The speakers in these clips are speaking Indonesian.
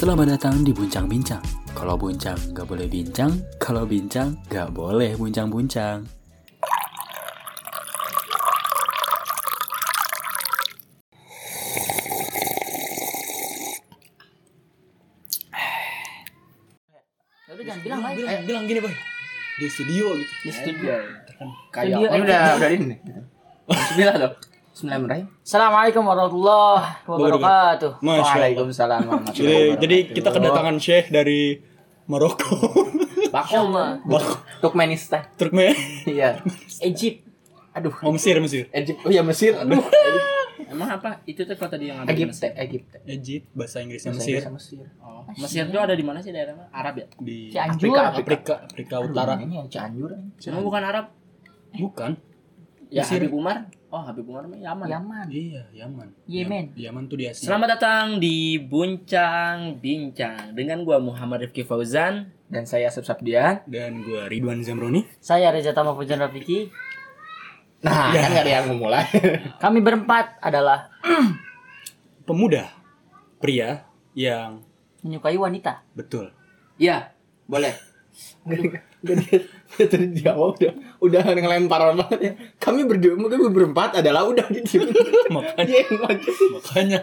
Selamat datang di Buncang Bincang. Kalau buncang nggak boleh bincang, kalau bincang nggak boleh buncang-buncang. Tapi jangan bilang bilang, bilang gini boy di studio gitu Di studio. kayak Ini udah udah ini. Bismillah dong. Bismillahirrahmanirrahim. Assalamualaikum warahmatullahi wabarakatuh. Waalaikumsalam warahmatullahi jadi, wabarakatuh. jadi kita kedatangan Syekh dari Maroko Insyaallah. Turkmenistan. Turkmen Iya. Egypt. Aduh. oh Mesir Mesir Egypt. Oh iya Mesir. Aduh. Emang apa? Itu tuh kota dia yang ada di Egypt, Mesir. Egypt. Egypt bahasa Inggrisnya Bahasa Mesir Inggrisnya Mesir. Oh, Mesir tuh ada di mana sih daerahnya? Arab ya? di Cianjur. Afrika, Afrika Afrika Utara Aduh, Ini yang Cianjur. Emang bukan Arab? bukan Ya Mesir. Habib Umar. Oh, Habib Umar mah Yaman. Yaman. iya Yaman Yemen. Yaman tuh di Asia Selamat datang di Buncang Bincang dengan gua Muhammad Rifki Fauzan. Dan saya Asep Sabdian. dan gue Ridwan Zamroni Saya Reza Tama Pujan Rafiki. Nah, kan gak ada yang mau mulai. Kami berempat adalah pemuda pria yang menyukai wanita. betul Iya, boleh. dia, dia tadi di awal udah udah ngelempar banget ya. Kami berdua, mungkin berempat adalah udah di sini. makanya maju. makanya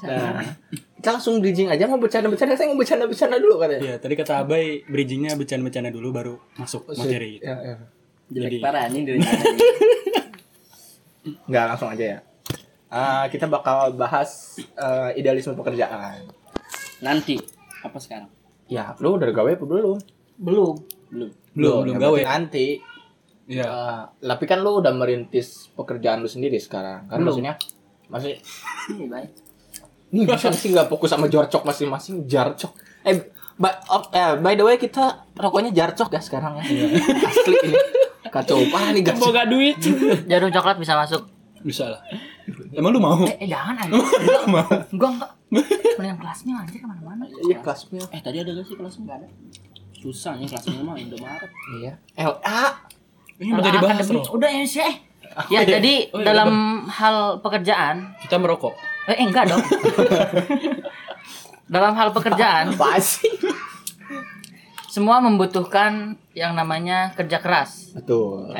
Nah, kita langsung bridging aja mau bercanda-bercanda. Saya mau bercanda-bercanda dulu katanya. ya tadi kata Abai bridgingnya bercanda-bercanda dulu baru masuk materi gitu. Ya, ya. Jelek Jadi- parah anjing dari Nggak langsung aja ya. Ah, kita bakal bahas eh, idealisme pekerjaan. Nanti apa sekarang? Ya, lu udah gawe apa belum? Belum. Belum. belum belum gawe Nanti. ya Eh, tapi kan lu udah merintis pekerjaan lu sendiri sekarang. Kan Belum. maksudnya masih Ini bisa sih nggak fokus sama jorcok masing-masing jarcok. Eh, by, oh, eh, by the way kita rokoknya jarcok ya sekarang ya. Asli ini. Kacau parah nih gas. Boga duit. Jarum coklat bisa masuk. bisa lah emang lu mau Eh, eh jangan aja. mau Gua enggak. Mendingan kelasnya aja ke mana-mana. Iya kelasnya. Eh tadi ada gak sih kelasnya? Enggak ada. Susah nih kelasnya mah Indomaret. Iya. LA. ini mau jadi bahas loh Udah ya sih. Ya jadi Oh, iya, dalam hal pekerjaan kita merokok Eh, eh, enggak dong. Dalam hal pekerjaan, Apa sih? semua membutuhkan yang namanya kerja keras. Betul.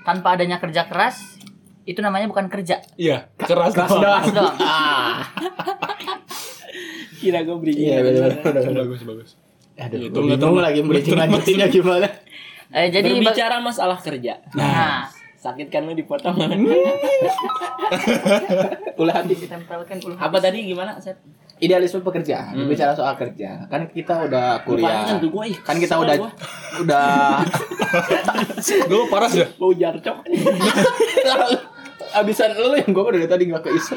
Tanpa adanya kerja keras, itu namanya bukan kerja. iya keras Keras doang. doang. Keras doang. Kira gue beri Iya bagus bagus Aduh, Itu gue nggak bingung lagi nggak lanjutinnya gimana? Eh, jadi Berbicara masalah kerja. nah, Sakit kan lu dipotong. Ulah hati. ditempelkan puluh apa tadi gimana, Sep? Idealisme pekerjaan. Bicara soal kerja. Kan kita udah kuliah. Tuh gua, ih, Kan kita udah gua. udah gue parah dah Bau jarcok. abisan lu yang gue dari tadi nggak keisep.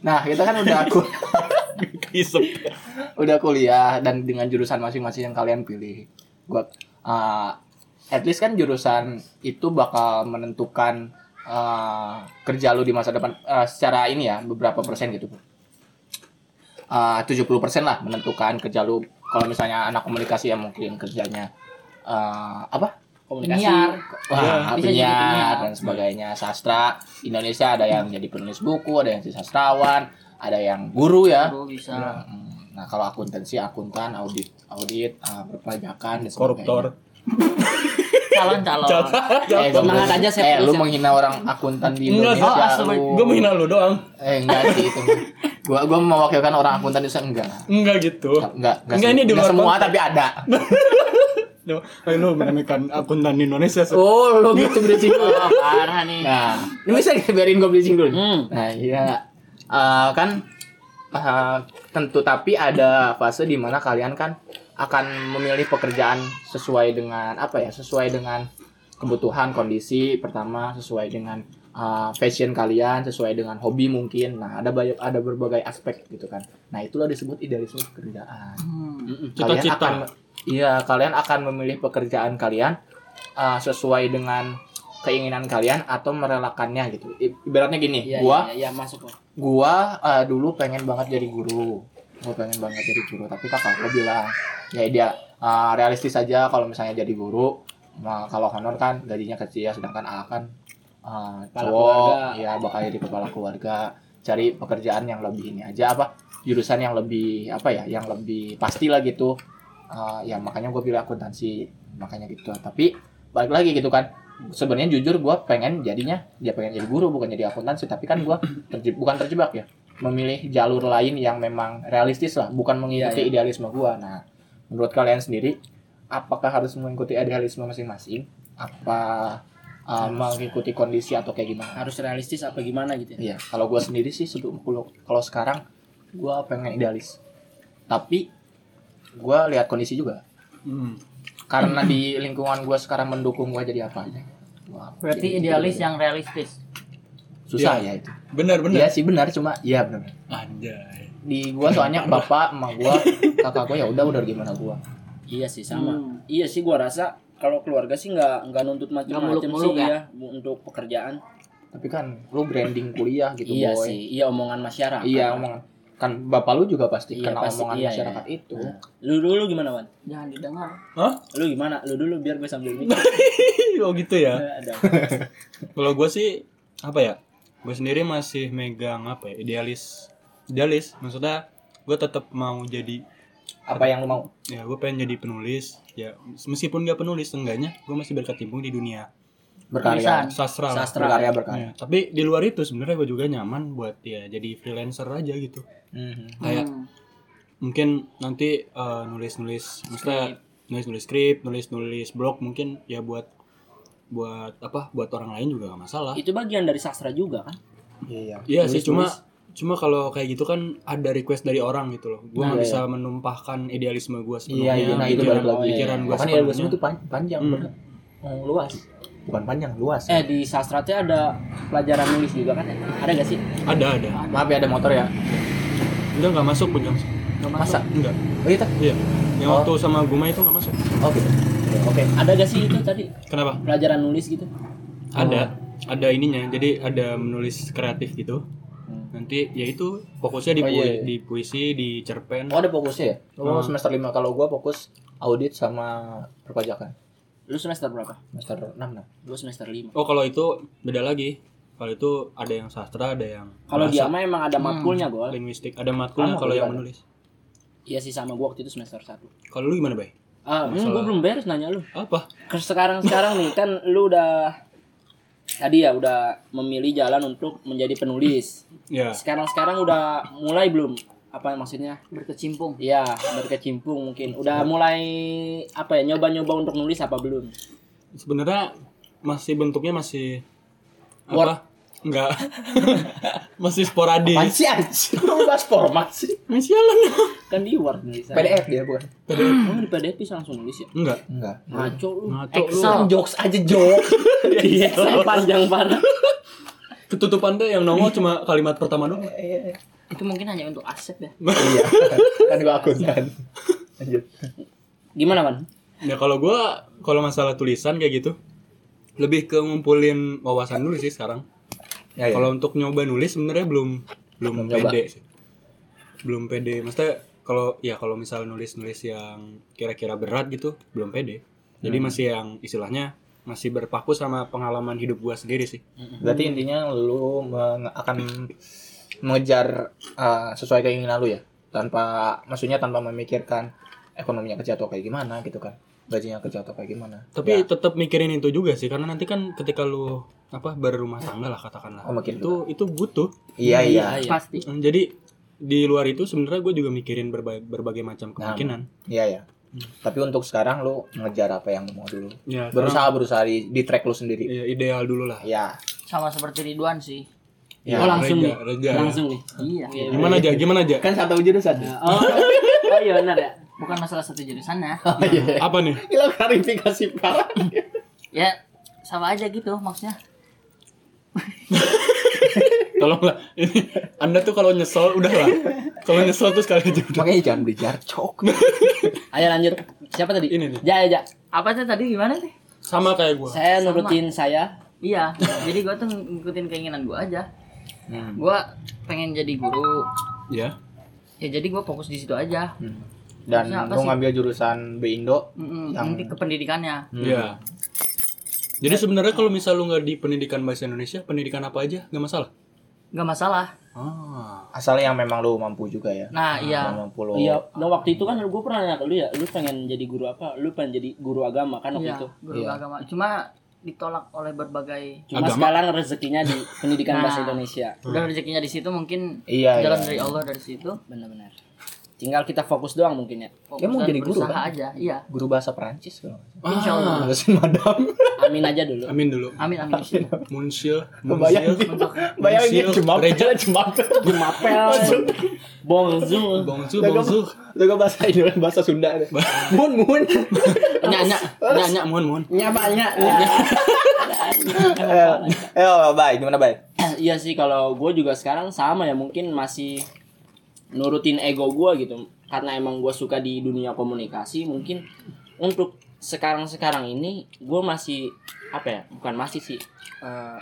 Nah, kita kan udah aku udah kuliah dan dengan jurusan masing-masing yang kalian pilih. Gua uh, at least kan jurusan itu bakal menentukan uh, kerja lu di masa depan uh, secara ini ya, beberapa persen gitu. Uh, 70% lah menentukan kerja lu kalau misalnya anak komunikasi ya mungkin kerjanya uh, apa? Komunikasi. Penyiar. Wah, penyiar penyiar. dan sebagainya. Sastra Indonesia ada yang jadi penulis buku, ada yang jadi sastrawan, ada yang guru ya. Baru bisa. Hmm, Nah, kalau akuntansi, akuntan, audit, audit, uh, perpajakan, dan koruptor Calon calon. Eh, Semangat lu- aja, Sep. Eh, lu menghina orang akuntan di Enggak, Indonesia. oh, asli. lu. gue menghina lu doang Eh, enggak sih itu. Gua gua mewakilkan orang akuntan itu enggak. enggak gitu Enggak, enggak, Enggak, ini di enggak luar semua tapi ada. Lu- eh, lu meremehkan akuntan di Indonesia. Oh, lo gitu bridging lu. Oh, parah nih. Nah, ini bisa biarin gue bridging dulu. Hmm. Nah, iya. Eh, kan eh, tentu tapi ada fase di mana kalian kan akan memilih pekerjaan sesuai dengan apa ya? Sesuai dengan kebutuhan, kondisi pertama, sesuai dengan eh, fashion kalian, sesuai dengan hobi mungkin. Nah, ada banyak ada berbagai aspek gitu kan. Nah, itulah disebut idealisme pekerjaan Hmm. kalian Cita-cita. akan iya kalian akan memilih pekerjaan kalian uh, sesuai dengan keinginan kalian atau merelakannya gitu. Ibaratnya gini Iya, gua iya, iya, masuk gua. gua uh, dulu pengen banget jadi guru. Gua pengen banget jadi guru tapi kakak gua bilang ya dia uh, realistis aja kalau misalnya jadi guru. Nah, kalau honor kan gajinya kecil sedangkan A kan uh, cowok ya bakal jadi kepala keluarga. Cari pekerjaan yang lebih ini aja apa jurusan yang lebih apa ya yang lebih pasti lah gitu. Eh, ya makanya gue pilih akuntansi makanya gitu. Tapi balik lagi gitu kan sebenarnya jujur gue pengen jadinya dia pengen jadi guru bukan jadi akuntansi tapi kan gue terje- bukan terjebak ya. Memilih jalur lain yang memang realistis lah bukan mengikuti Iya, idealisme gue nah menurut kalian sendiri apakah harus mengikuti idealisme masing-masing? Apa uh, mengikuti kondisi atau kayak gimana? Harus realistis apa gimana gitu ya? Iya, kalau gue sendiri sih sebelum kalau kalau sekarang gue pengen idealis. Tapi gue lihat kondisi juga. Hmm. Karena di lingkungan gue sekarang mendukung gue jadi apa aja. Gua Berarti jadi- idealis yang realistis. susah ya itu. Benar Iya benar. sih benar cuma iya benar. Anjay. Di gue soalnya bapak, emak gue, kakak gue ya udah udah gimana gue. iya sih sama Hmm. iya sih gua rasa kalau keluarga sih nggak nggak nuntut macam-macam sih ya ya? untuk pekerjaan Tapi kan lu branding kuliah gitu iya boy. sih iya omongan masyarakat Iya omongan kan bapak lu juga pasti Iya, kena pasti, omongan iya, masyarakat iya. itu. Nah, lu dulu gimana wan Jangan didengar. Hah? lu gimana lu dulu biar gue sambil mikir oh gitu ya. ada Kalau gue sih apa ya? Gue sendiri masih megang apa ya? Idealis. Idealis. Maksudnya gue tetap mau jadi Apa yang lu mau? ya gue pengen jadi penulis ya meskipun gak penulis enggaknya gue masih berkecimpung di dunia Berkarya. Tulisan. sastra lah. Sastra. Berkarya berkarya. Ya, tapi di luar itu sebenarnya gue juga nyaman buat ya jadi freelancer aja gitu Mhm. kayak Hmm. mungkin nanti eh, nulis-nulis maksudnya nulis-nulis skrip nulis-nulis blog mungkin ya buat buat apa buat orang lain juga gak masalah itu bagian dari sastra juga kan Iya. iya sih cuma nulis-nulis. cuma kalau kayak gitu kan ada request dari orang gitu loh gue Nah, nggak iya, bisa menumpahkan idealisme gue Iya, sepenuhnya iya, nah itu pikiran, balik lagi. pikiran gue Makanya itu pan- panjang, Hmm. Oh, luas. Bukan panjang, luas. eh di sastra tuh ada pelajaran nulis juga kan ada gak sih ada ada Maaf ya ada motor ya. enggak nggak masuk bujang Masa? enggak Oh iya, tak? iya yang Oh. waktu sama Guma itu nggak masuk Oh gitu. Oke. ada gak sih itu tadi kenapa pelajaran nulis gitu ada ada ininya jadi ada menulis kreatif gitu Hmm. nanti ya itu fokusnya di, Oh, iya, pui- iya. di puisi di cerpen Oh ada fokusnya ya? Oh Hmm. semester 5 kalau gua fokus audit sama perpajakan. Lu semester berapa? Semester 6 nah. gue semester 5 oh kalau itu beda lagi. Kalau itu ada yang sastra ada yang kalau dia mah emang ada matkulnya gue linguistik. Ada matkulnya kalau yang ada. menulis. Iya sih sama gue waktu itu semester 1 kalau lu gimana bay? Ah Masalah. gue belum beres nanya lu. Apa? Sekarang sekarang nih kan lu udah tadi ya udah memilih jalan untuk menjadi penulis. Ya sekarang sekarang udah mulai belum apa maksudnya Berkecimpung. Iya, berkecimpung mungkin. Udah mulai apa ya nyoba-nyoba untuk nulis apa belum? sebenarnya masih bentuknya masih Word. apa enggak masih sporadis Apaan sih anjir? Lu bahas format sih. Sialan Kan di Word nulis. PDF dia bukan? Emang di PDF bisa langsung nulis ya? enggak Enggak. Ngaco lu. ngaco lu Excel. Jokes aja jokes. Iya, panjang parah. ketutupan deh yang nongol cuma kalimat pertama doang Itu mungkin hanya untuk aset ya. iya. Kan gua akuntan. Lanjut. Gimana, Man? ya kalau gua kalau masalah tulisan kayak gitu lebih ke ngumpulin wawasan dulu sih sekarang Ya, ya. kalau untuk nyoba nulis sebenarnya belum belum Belum pede sih belum pede maksudnya kalau ya kalau misal nulis nulis yang kira-kira berat gitu belum pede jadi Hmm. masih yang istilahnya masih berpaku sama pengalaman hidup gua sendiri sih Berarti intinya lu akan mengejar uh, sesuai keinginan lu ya, tanpa maksudnya tanpa memikirkan ekonominya kerja atau kayak gimana gitu kan, gajinya kerja atau kayak gimana. tapi Ya. tetap mikirin itu juga sih karena nanti kan ketika lu apa berumah tangga lah katakanlah Oh, itu itu butuh iya iya. Iya. Pasti. Hmm, jadi di luar itu sebenarnya gue juga mikirin berbagai, berbagai macam kemungkinan Iya ya. Tapi untuk sekarang lu ngejar apa yang mau dulu. ya Berusaha berusaha di, di track lu sendiri. ya, ideal dulu lah Ya. Sama seperti Ridwan sih. Ya. oh, langsung Reja, nih. Reja. Langsung nih. Iya. gimana aja gimana aja Kan satu jurusan. Oh, oh iya benar ya. Bukan masalah satu jurusan ya. Oh, iya. apa nih Gila klarifikasi parah. Ya sama aja gitu maksudnya. tolonglah ini anda tuh kalau nyesel udah lah kalau nyesel tuh sekali aja udah Makanya jangan beli jarcok. Ayo lanjut. Siapa tadi? Ini nih. Ja, ja. Apa tuh tadi gimana sih? sama kayak gue Saya nurutin saya. Iya. jadi gua tuh ngikutin keinginan gua aja. Hmm. Gua pengen jadi guru. ya Ya jadi gua fokus di situ aja. Dan apa lu sih? ngambil jurusan B Indo. Mm-mm, Yang- Nanti ke pendidikannya. Hmm. ya jadi sebenarnya kalau misal lu nggak di pendidikan bahasa Indonesia pendidikan apa aja nggak masalah nggak masalah. Ah. Asal yang memang lu mampu juga ya. Nah, iya. Yang mampu lu. Iya, nah waktu itu kan gue pernah nanya ke lu ya, lu pengen jadi guru apa? Lu pengen jadi guru agama kan waktu Iya, itu. guru Iya. agama. Cuma ditolak oleh berbagai Cuma Agama? sekarang rezekinya di pendidikan Nah. bahasa Indonesia. udah rezekinya di situ mungkin Iya, jalan iya. dari Allah dari situ. Benar-benar. Tinggal kita fokus doang mungkin ya. Fokus Dia mau dan jadi guru, kan? aja. Iya. Guru bahasa Perancis kalau nggak salah. Insya Allah. Dosen madam. Amin aja dulu. Amin dulu. Amin amin. Munsil, Bayangin. munsil, Bayangin cuma gereja. cuma Jumapel. Bonjour. Bonjour, bonjour. Jaga bahasa Indonesia bahasa Sunda deh. Mun mun. Nyak, nyak, mohon, mohon. Nyabanya. Eh, eh, baik, gimana baik? Iya sih kalau gue juga sekarang sama ya mungkin masih nurutin ego gue gitu karena emang gue suka di dunia komunikasi mungkin untuk sekarang sekarang ini gue masih apa ya bukan masih sih eh,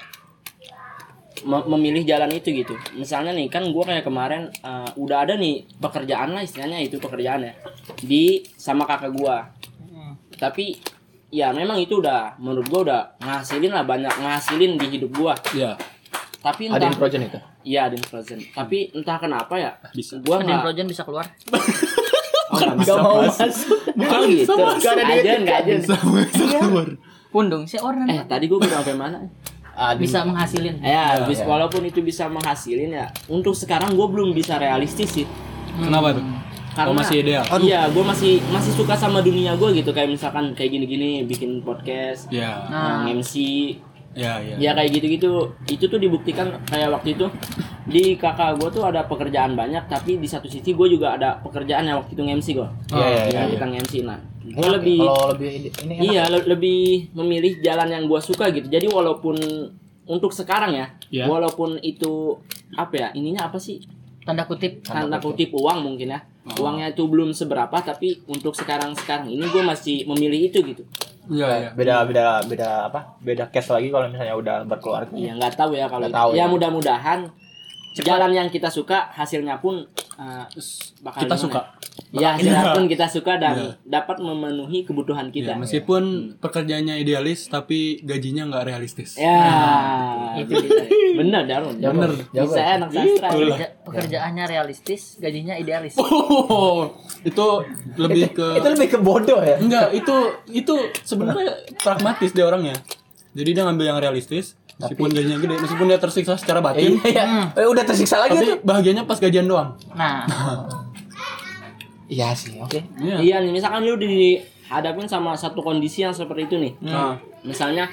me- memilih jalan itu gitu misalnya nih kan gue kayak kemarin eh, udah ada nih pekerjaan lah istilahnya itu pekerjaan ya di sama kakak gue tapi ya memang itu udah menurut gue udah ngasilin lah banyak ngasilin di hidup gue Iya, tapi Ada entah Projen itu. Iya, Adin Frozen. Tapi entah kenapa ya, bisa. gua Adin nggak Projen bisa keluar. oh, nggak bisa mau masuk. Bukan gitu. Nggak ada duit. Ajen, nggak ajen. Pundung si orang Eh, tadi gua baru sampai mana? Ada bisa menghasilin. Ya, bis, iya. walaupun itu bisa menghasilin ya, untuk sekarang gua belum bisa realistis sih. Kenapa tuh? Karena Oh, masih ideal. Iya, gua masih masih suka sama dunia gua gitu kayak misalkan kayak gini-gini bikin podcast, Ya, Nah, MC, ya, ya. ya kayak gitu-gitu. Itu tuh dibuktikan kayak waktu itu di kakak gua tuh ada pekerjaan banyak, tapi di satu sisi gua juga ada pekerjaan yang waktu itu nge-MC gua. Iya, iya, Iya, iya. kita nge-MC nah. Gue Enak, lebih kalau lebih ini enak. Iya, le- lebih memilih jalan yang gue suka gitu. Jadi walaupun untuk sekarang ya, Iya. walaupun itu apa ya, ininya apa sih? tanda kutip. Tanda kutip uang mungkin ya. Oh. Uangnya itu belum seberapa, tapi untuk sekarang sekarang ini gue masih memilih itu gitu. Iya, iya. beda beda beda apa? Beda case lagi kalau misalnya udah berkeluarga. Ya nggak tahu ya kalau tahu ya ya. mudah-mudahan jalan yang kita suka hasilnya pun uh, bakal Kita suka. Ya, hasilnya pun kita suka dan dapat memenuhi kebutuhan Ya, kita. meskipun pekerjaannya idealis tapi gajinya nggak realistis. Ya, Itu dia. bener Darun. Bener. Bisa anak sastra. Pekerja- pekerjaannya realistis, gajinya idealis. Oh, itu lebih ke Itu lebih ke bodoh ya. enggak itu itu sebenarnya pragmatis dia orangnya. Jadi dia ngambil yang realistis, meskipun gajinya gede, meskipun dia tersiksa secara batin, Iya. Eh, udah tersiksa lagi tapi tuh. bahagianya pas gajian doang. Nah, Iya sih, oke. Iya. Iya nih, misalkan lu dihadapin sama satu kondisi yang seperti itu nih. Nah, Misalnya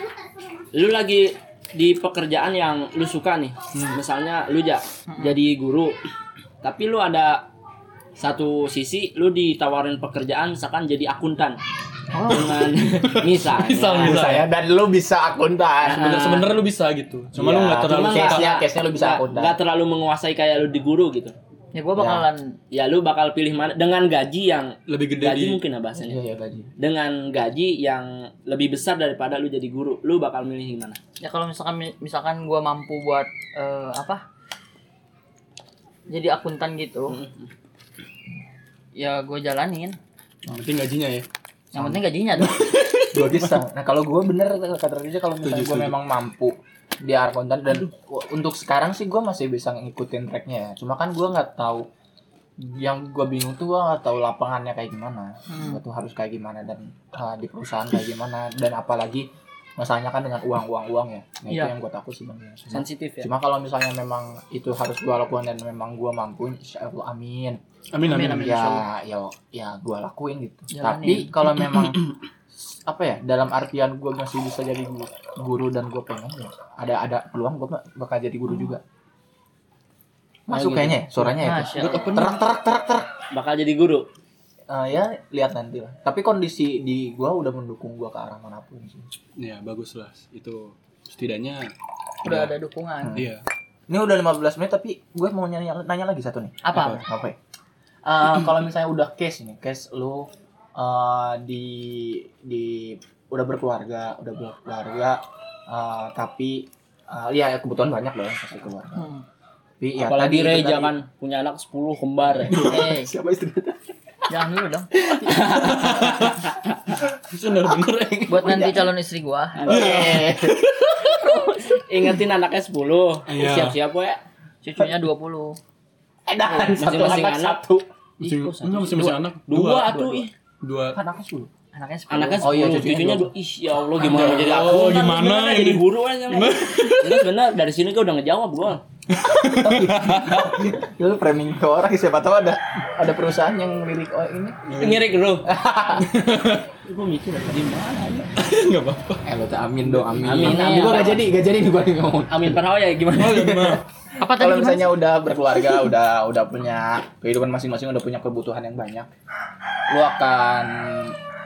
lu lagi di pekerjaan yang lu suka nih. Misalnya lu ja, jadi guru. Tapi lu ada satu sisi lu ditawarin pekerjaan misalkan jadi akuntan. Dengan misalnya. Misal, misal. Bisa ya dan lu bisa akuntan. sebenernya sebenarnya lu bisa gitu. Cuma Iya, lu nggak terlalu cuma suka. case-nya case-nya lu bisa akuntan. nggak terlalu menguasai kayak lu di guru gitu. ya gue bakalan Ya lu bakal pilih mana dengan gaji yang lebih gede gaji di mungkin lah bahasanya. Iya, iya gaji. Dengan gaji yang lebih besar daripada lu jadi guru, lu bakal milih gimana? ya kalau misalkan misalkan gue mampu buat eh, apa? Jadi akuntan gitu. Ya gue jalanin. yang penting gajinya ya. Yang penting gajinya dong. Gua bisa. Nah, kalau gua bener kata Reza kalau misalnya setuju. memang mampu di akuntan dan untuk sekarang sih gua masih bisa ngikutin tracknya ya. Cuma kan gua nggak tahu yang gua bingung tuh gua nggak tahu lapangannya kayak gimana. Gua tuh harus kayak gimana dan uh, di perusahaan kayak gimana dan apalagi masalahnya kan dengan uang uang uang ya. Nah, itu Iya. yang gua takut sebenarnya. Sensitif ya. cuma kalau misalnya memang itu harus gua lakukan dan memang gua mampu, insya Allah amin. Amin amin. Amin, amin. Ya, ya, ya gua lakuin gitu. Jalanin. Tapi kalau memang apa ya dalam artian gue masih bisa jadi guru, dan gue pengen ya ada ada peluang gue bakal jadi guru juga masuk gitu. kayaknya ya, suaranya ya Allah. open. terak terak terak terak Bakal jadi guru. Eh, ya lihat nanti lah tapi kondisi di gue udah mendukung gue ke arah mana pun sih Ya, bagus lah. Itu setidaknya Udah ada dukungan. Iya. ini udah 15 menit tapi gue mau nanya, nanya lagi satu nih Apa? apa ya? Eh, kalau misalnya udah case ini case lu eh, di di udah berkeluarga udah berkeluarga eh, tapi eh, ya kebutuhan banyak loh ya pasti keluarga Hmm. tapi ya Apalagi tadi Reja tadi- kan punya anak 10 kembar ya. Eh, siapa istri jangan dulu dong. Itu bener-bener ya. Buat nanti calon istri gua. Ingetin anaknya 10. Iya. Siap-siap ya. Cucunya 20. Eh, dan satu Masing-masing anak anak. satu. Masing-masing anak. Dua atuh dua. ih. Dua. Anaknya sepuluh. Anaknya 10. Anaknya Oh iya, 10, cucunya cucunya dua. dua. Ih, ya Allah gimana jadi aku? Oh, gimana jadi guru aja. Ini sebenarnya dari sini gue udah ngejawab gue. Lu framing ke orang siapa tahu ada ada perusahaan yang lirik oh ini. Ngirik dulu. gue mikir gimana? Enggak apa-apa. Eh lu amin dong, amin. Amin, amin. Gua gak jadi, gak jadi nih gua nih ngomong. Amin Parhawa ya gimana? Oh, gimana? Apa tadi Kalau misalnya udah berkeluarga, udah udah punya kehidupan masing-masing, udah punya kebutuhan yang banyak, lu akan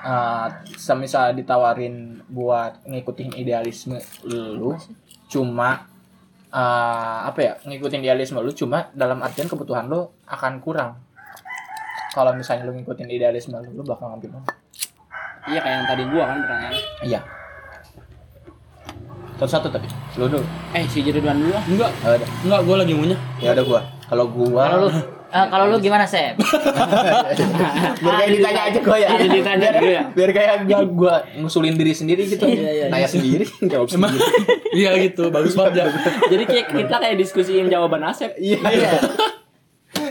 uh, semisal ditawarin buat ngikutin idealisme lu, cuma uh, apa ya ngikutin idealisme lu cuma dalam artian kebutuhan lu akan kurang. Kalau misalnya lu ngikutin idealisme lu, lu bakal ngambil mana? Iya kayak yang tadi gua kan pertanyaan. Iya. Satu-satu tapi. Lu dulu. Eh si Ridwan dulu lah. Enggak. Oh. Enggak, gua lagi ngunyah. Ya udah gua. Kalau gua Kalau lu eh, kalau lu gimana, Sep? biar kayak ditanya aja gua ya. Ditanya biar, ya. biar kayak gua, gua ngusulin diri sendiri gitu. Iya, iya, Nanya sendiri, jawab sendiri. iya gitu, bagus banget ya. Jadi kayak kita kayak diskusiin jawaban Asep. Iya.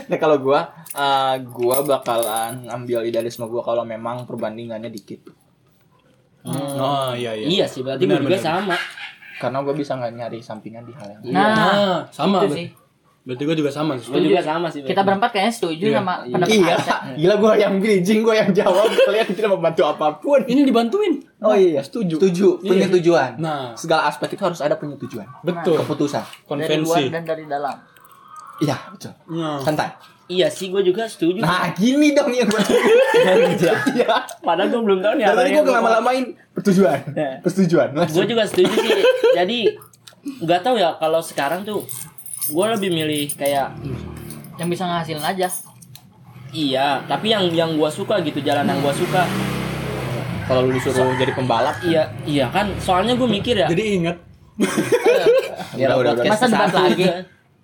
Nah kalau gua, eh, gua bakalan ngambil idealisme gua kalau memang perbandingannya dikit. Oh, iya iya. Iya sih berarti Benar, gua juga benar. sama. Karena gua bisa nggak nyari sampingan di hal yang Iya. Nah, Nah, sama. itu ber- sih. Berarti gua juga sama. Gua juga sama sih. Kita berempat kayaknya setuju Iya. sama Iya. pendapat Iya, gila gua yang bridging, gua yang jawab, kalian tidak membantu apa pun. Ini dibantuin. Oh iya, Setuju. Setuju, punya Iya. tujuan. Nah, Segala aspek itu harus ada punya tujuan. betul. Keputusan. Dari luar Konvensi. dan dari dalam. Iya, betul. Nah, Santai. Iya sih gua juga setuju. Nah, gini dong yang gua Iya. Padahal gua belum tahu nih tadi ngelama-lamain persetujuan. Ya. Persetujuan. gue juga setuju sih jadi nggak tahu ya kalau sekarang tuh gue lebih milih kayak Yang bisa ngasilin aja. iya tapi yang yang gue suka gitu jalan yang gue suka Kalau lu disuruh jadi pembalap, iya iya kan soalnya gue mikir ya jadi ingat ya udah udah. Masa debat lagi?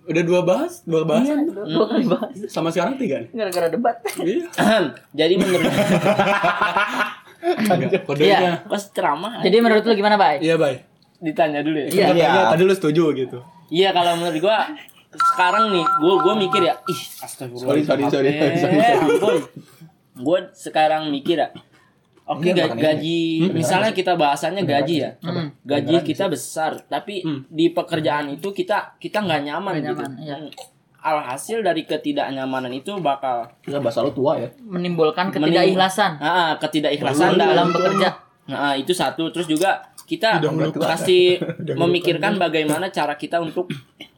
udah dua bahas, dua bahas. Iya, dua dua kali bahas. Sama sekarang tiga nih. Gara-gara debat. Iya. jadi menurut Enggak, kodenya. pas ceramah Jadi menurut lu gimana, Bay? Iya, Bay. ditanya dulu ya Iya. Katanya tadi lu setuju gitu. Iya kalau menurut gue sekarang nih gue gue mikir ya ih astagfirullah Sorry, sorry, sorry, sorry, sorry. ampun gue sekarang mikir ya Oke Iya, ga- gaji misalnya kita bahasannya gaji ya Hmm. gaji kita besar tapi Hmm. di pekerjaan itu kita kita nggak nyaman Nggak gitu nyaman, iya. alhasil dari ketidaknyamanan itu bakal Ya bahasa lu tua ya. Menimbulkan ketidakikhlasan ah dalam ketidakikhlasan dalam bekerja. nah itu satu terus juga kita pasti memikirkan bagaimana cara kita untuk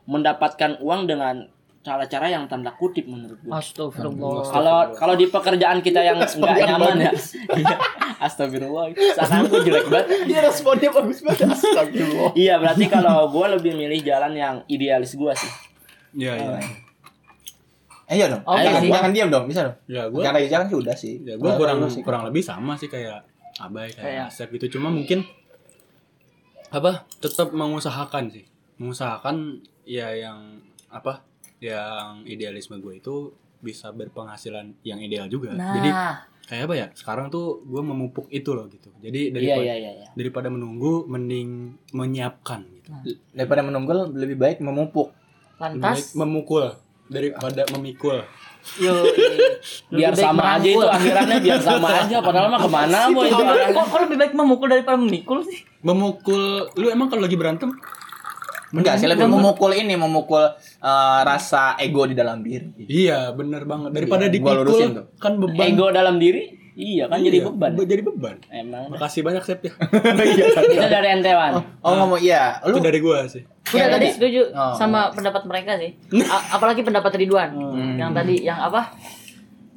mendapatkan uang dengan cara-cara yang tanda kutip menurut gue Astagfirullah. kalau kalau di pekerjaan kita yang nggak nyaman ya Iya. astagfirullah sekarang gue jelek banget Dia responnya bagus banget. Astagfirullah. iya berarti kalau gue lebih milih jalan yang idealis gue sih Iya, iya. Eh iya dong. Oke jangan, sih. jangan diam dong, bisa dong. Ya, gua Jangan jangan sih udah sih. ya gua Nah, kurang kurang lebih sama sih kayak Abai Kayak- kayak Asep gitu. Cuma mungkin apa? Tetap mengusahakan sih. Mengusahakan ya yang apa? Yang idealisme gue itu bisa berpenghasilan yang ideal juga. Jadi Nah, kayak apa ya? Sekarang tuh gue memupuk itu loh gitu. Jadi iya daripada iya iya iya. daripada menunggu mending menyiapkan gitu. Daripada menunggu lebih baik memupuk. Lebih baik lantas memukul daripada memikul. Yo biar sama aja itu akhirannya biar sama aja padahal mah ke mana mau itu arahnya Kok, kok lebih baik memukul daripada memikul sih? Memukul lu emang kalau lagi berantem Enggak sih lebih memukul ini, memukul eh, rasa ego di dalam diri. Iya, bener banget. Daripada Iya, dipikul tuh. kan beban. ego dalam diri iya kan jadi Iya, beban be- Jadi beban. emang Makasih banyak Sep ya. itu dari entewan Oh ngomong iya, Itu lu dari gua sih. Udah Yang tadi tadi? setuju Oh. sama pendapat mereka sih. A- apalagi pendapat Ridwan. Yang tadi yang apa?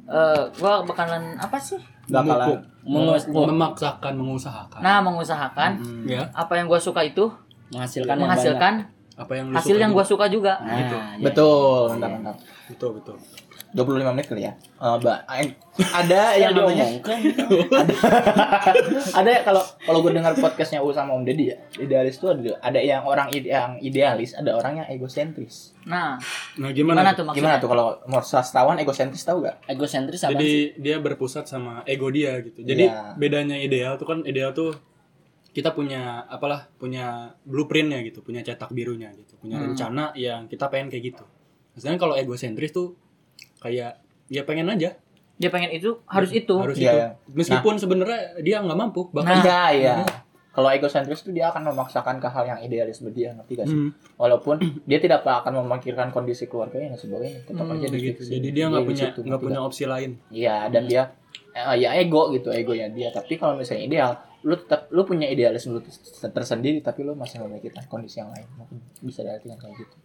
Eh, gua bakalan apa sih? bakalan Mengus- memaksakan, mengusahakan. Nah, mengusahakan Ya, apa yang gua suka itu menghasilkan yang menghasilkan apa yang lu hasil suka yang juga. gua suka juga. Nah, iya. betul, mantap mantap. Betul, betul. 25 menit kali ya. Eh, ba- eh, ada yang namanya ada ya kalau kalau gue dengar podcastnya U sama Om Deddy ya idealis tuh ada ada yang orang ide- yang idealis ada orang yang egosentris Nah, Nah, gimana, gimana, tuh maksudnya? gimana tuh kalau mau sastrawan egosentris tahu gak egosentris apa sih Jadi dia berpusat sama ego dia gitu. Jadi Iya. bedanya ideal tuh kan ideal tuh kita punya apalah punya blueprintnya gitu, punya cetak birunya gitu, punya Hmm. rencana yang kita pengen kayak gitu. Misalnya kalau egosentris tuh kayak ya pengen aja Dia pengen itu harus itu. harus Iya, itu. iya. Meskipun sebenarnya dia nggak mampu bahkan Iya, iya. Kalau egosentris itu dia akan memaksakan ke hal yang idealis dia, ngerti gak sih? Hmm, Walaupun dia tidak akan memikirkan kondisi keluarganya dan sebagainya, tetap Hmm, aja di gitu. Jadi dia nggak punya nggak punya opsi lain. Iya, dan dia eh, ya ego gitu, egonya dia. Tapi kalau misalnya ideal, lu tetap lu punya idealis lu tersendiri, tapi lu masih memikirkan kondisi yang lain. Mungkin bisa diartikan kayak gitu.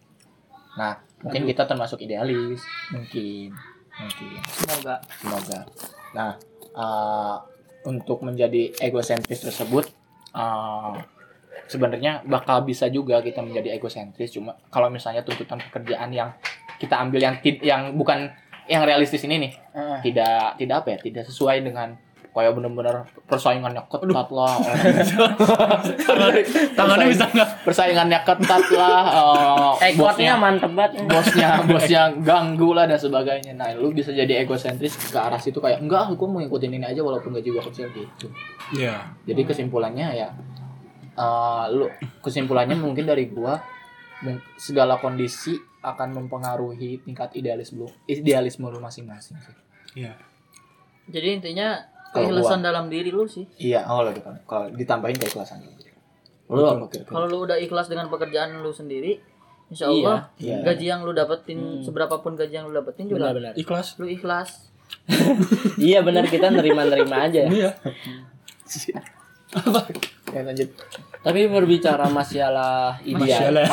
Nah, mungkin kita termasuk idealis, mungkin, mungkin. Semoga. semoga. Nah, eh, untuk menjadi egosentris tersebut, eh, sebenarnya bakal bisa juga kita menjadi egosentris. Cuma kalau misalnya tuntutan pekerjaan yang kita ambil yang yang bukan yang realistis ini nih, tidak tidak apa ya, tidak sesuai dengan kayak bener-bener persaingannya ketat lah, Tangannya bisa nggak? persaingannya ketat lah, Ekornya bosnya mantep banget. bosnya bosnya ganggu lah dan sebagainya nah lu bisa jadi egosentris ke arah situ kayak enggak gue mau ngikutin ini aja walaupun gaji gue kecil gitu Iya. jadi kesimpulannya ya eh, lu kesimpulannya mungkin dari gua segala kondisi akan mempengaruhi tingkat idealisme lu idealisme lu masing-masing sih Iya. Jadi intinya keikhlasan dalam diri lu sih. iya oh lagi kalau ditambahin keikhlasan lu? Kalau lu udah ikhlas dengan pekerjaan lu sendiri, insya Iya, Allah iya. gaji yang lu dapetin Hmm. seberapapun gaji yang lu dapetin juga Benar-benar. Ikhlas. lu ikhlas. Iya benar kita nerima-nerima aja ya. Iya. ya lanjut Tapi berbicara masalah ideal. Masalah.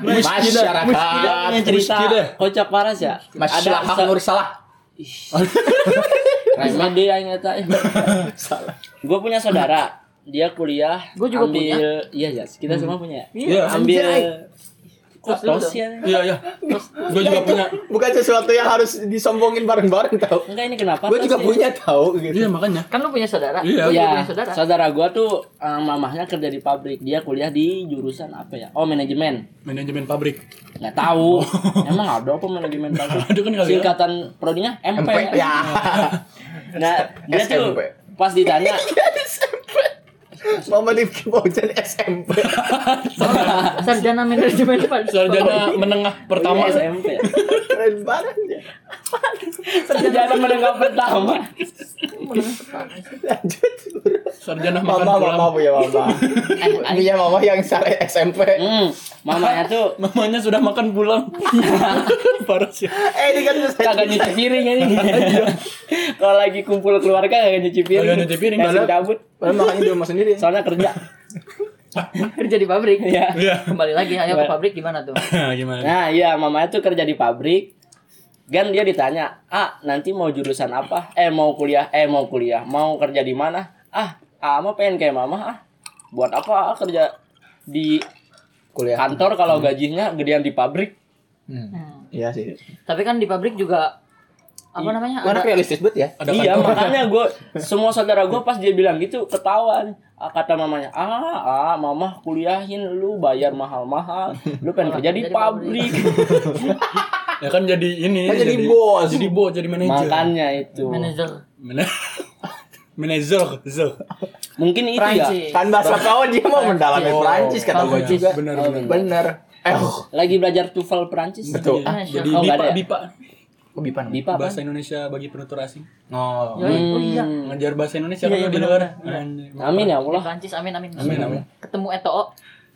masyarakat punya cerita Muskilah. kocak paras ya. masyarakat nur salah Remeh dia yang nyata. Gue punya saudara, dia kuliah. Gua juga ambil, Iya ya, kita semua punya. Iya. Ambil. Terus Kok lu tos ya? Iya, iya. Gue juga punya. bukan sesuatu yang harus disombongin bareng-bareng tau Enggak ini kenapa? gue juga ya? punya tahu gitu Iya, makanya. kan lu punya saudara. Iya. Gua Iya, punya saudara. saudara gua tuh eh, mamahnya kerja di pabrik. Dia kuliah di jurusan apa ya? Oh, manajemen. Manajemen pabrik. Nggak tahu. Emang ada apa manajemen pabrik? Aduh kan kali ya. Singkatan prodinya MP. MP ya Nah, dia tuh pas ditanya, Mama di Bojan SMP Sarjana manajemen Pak. Sarjana menengah pertama. Iya, SMP. keren banget ya Sarjana menengah pertama. lanjut Sarjana makan mama pulang. mama punya mama punya mama yang sare SMP Hmm, mamanya tuh Mamanya sudah makan pulang. Parah sih. eh ini kan kagak nyuci piring ini. Kalau lagi kumpul keluarga kagak nyuci piring. Kagak nyuci piring, cabut. Padahal makanya di rumah sendiri Soalnya kerja. Kerja di pabrik. Iya. Iya. Kembali lagi ayo ke pabrik gimana tuh? Gimana? Nah, iya mamanya tuh kerja di pabrik. Kan dia ditanya, "Ah, nanti mau jurusan apa? Eh, mau kuliah, eh mau kuliah, mau kerja di mana?" "Ah, ah mah pengen kayak mama ah. Buat apa ah, kerja di kuliah kantor kalau gajinya gedean di pabrik?" Hmm. Hmm. iya sih Tapi kan di pabrik juga apa namanya? mana Ada realistis banget ya Ada iya, kantor. makanya gue semua saudara gue pas dia bilang gitu ketahuan. Ah, kata mamanya, "Ah, ah, mama kuliahin lu bayar mahal-mahal. Lu pengen kerja di pabrik." pabrik." Ya kan jadi ini. Kan jadi bos. Jadi bos, jadi manajer. Makanya itu. manajer Mana- Manajer, Zo. Mungkin itu ya. Prancis. kan bahasa kau dia mau mendalami Oh, Prancis kata gue juga Benar, benar. bener eh oh Lagi belajar TOEFL Prancis. Betul. Ah, Ah, jadi oh, nggak BIPA, ya? BIPA. Bipan Bipa apa? Bahasa Indonesia bagi penutur asing. oh Yoi, oh iya. Hmm. Ngajar bahasa Indonesia Iya, kan iya, di luar. Amin ya Di Allah. Prancis amin amin. Amin, amin. Ketemu Eto'o.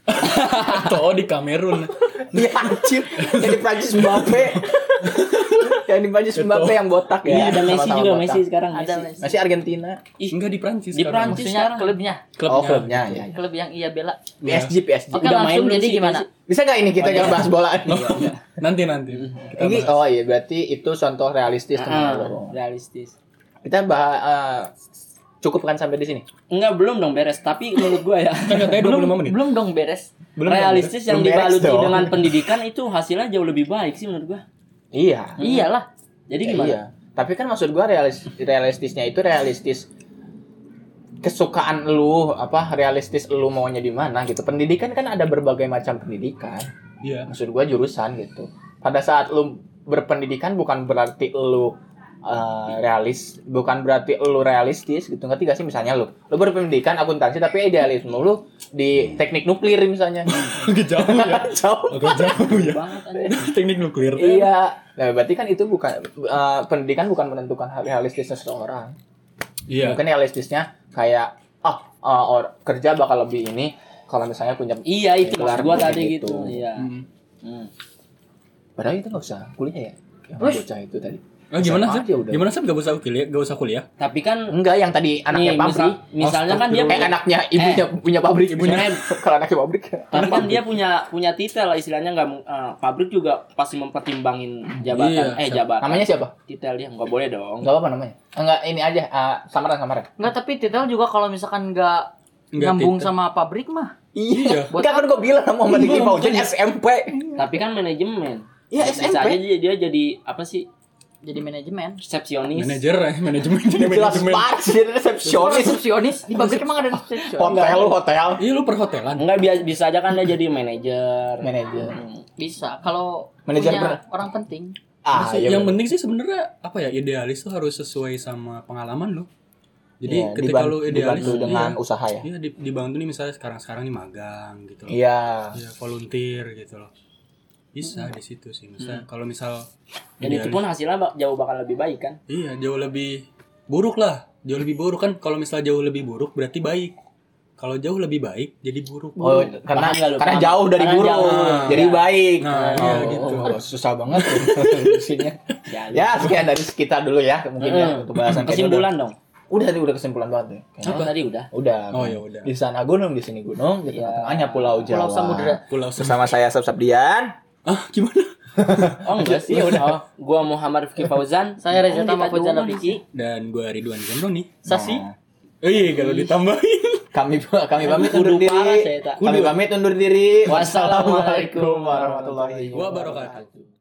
Toh di Kamerun. Iya anjir Yang di Prancis Mbappe Yang di Prancis Mbappe yang botak ya Iya, ada Messi Sama-sama juga botak. Messi sekarang Ada Messi. Messi. Argentina Ih, Enggak di Prancis. Di sekarang. Prancis. Maksudnya sekarang. klubnya. Oh klubnya ya, ya. Klub yang ia bela. PSG PSG Oke Udah main langsung belum jadi gimana? Bisa gak ini kita jangan bahas bola Nanti nanti. Kita Ini oh iya berarti itu contoh realistis teman Ah, lo. realistis. Kita bahas eh, cukup kan sampai di sini. Enggak belum dong beres, tapi menurut gua ya katanya 25 menit. Belum dong beres. Belum realistis yang Belum beres dibaluti dong. dengan pendidikan itu hasilnya jauh lebih baik sih menurut gua. Iya. Iyalah. Jadi Ya, gimana? Iya. Tapi kan maksud gua realis realistisnya itu realistis kesukaan lu apa realistis lu maunya di mana gitu. Pendidikan kan ada berbagai macam pendidikan. Iya. Maksud gua jurusan gitu. Pada saat lu berpendidikan bukan berarti lu eh, realis bukan berarti lu realistis gitu ngerti gak sih misalnya lu lu berpendidikan akuntansi tapi idealisme lu di teknik nuklir misalnya Agak jauh ya. jauh Agak jauh ya. Teknik nuklir. iya nah, berarti kan itu bukan eh, pendidikan bukan menentukan realistisnya seseorang Iya. mungkin realistisnya kayak oh eh, or- kerja bakal lebih ini kalau misalnya punya iya itu maksud gua tadi gitu. gitu iya Hmm. Hmm. padahal itu nggak usah kuliah ya yang bocah itu tadi Ah, gimana sih? aja udah. Gimana sih? Gak usah kuliah? Gak usah kuliah? tapi kan enggak yang tadi anaknya nih, pabrik misal- misalnya kan dia eh anaknya ibunya punya pabrik Ibunya. kalau anaknya pabrik tapi kan dia punya punya titel lah istilahnya nggak mu- eh, pabrik juga pasti mempertimbangin jabatan Iya, eh jabatan namanya siapa titel dia nggak boleh dong enggak apa namanya enggak ini aja ah, samaran samaran Enggak, tapi titel juga kalau misalkan enggak Nggak nyambung titel. sama pabrik mah. Iya. Buat kan gue bilang Muhammad Diki Fauzan SMP. tapi kan manajemen Iya bisa SMP. aja dia, dia jadi apa sih Jadi manajemen. resepsionis Manajer, eh, manajemen jadi Jelas manajemen. jadi resepsionis. resepsionis di pabrik emang ada resepsionis. Hotel lu hotel. Iya lu perhotelan. enggak biasa bisa aja kan dia jadi manajer Manajer. Hmm. Bisa kalau Manajer orang penting. Ah, iya yang bener. penting sih sebenarnya apa ya idealis tuh harus sesuai sama pengalaman lu. Jadi Iya, ketika diban- lu idealis dibantu dengan iya, usaha ya. iya di- dibantu nih misalnya sekarang-sekarang nih magang gitu loh. Iya. Iya, volunteer gitu loh. Bisa di situ sih. Misalnya kalau misal dan itu pun hasilnya jauh bakal lebih baik kan Iya, jauh lebih buruk lah. Jauh lebih buruk kan kalau misal jauh lebih buruk berarti baik. Kalau jauh lebih baik jadi buruk. Oh, karena Paham karena Paham. jauh dari Karena buruk jauh. jadi Iya. baik. Nah, iya oh, gitu. oh, susah banget ya, Ya, sekian dari kita dulu ya mungkin ya Hmm. untuk bahasan kesimpulan dong Udah, tadi udah kesimpulan banget nih. Kayaknya. oh, tadi udah Udah. Oh, ya udah. Di sana gunung, di sini gunung, di Iya. tengah-tengahnya pulau Jawa. Pulau Samudra. Pulau Sem- Bersama saya Sab Sabdian. Ah, gimana? oh enggak sih udah oh, gua Muhammad Rifki Fauzan Saya Reza Tama Fauzan nih. Dan gua Ridwan Jamro nih. Sasi. Nah, Oh iya, kalau ditambahin. kami kami pamit undur diri. Kami pamit undur diri. Wassalamualaikum warahmatullahi Wabarakatuh.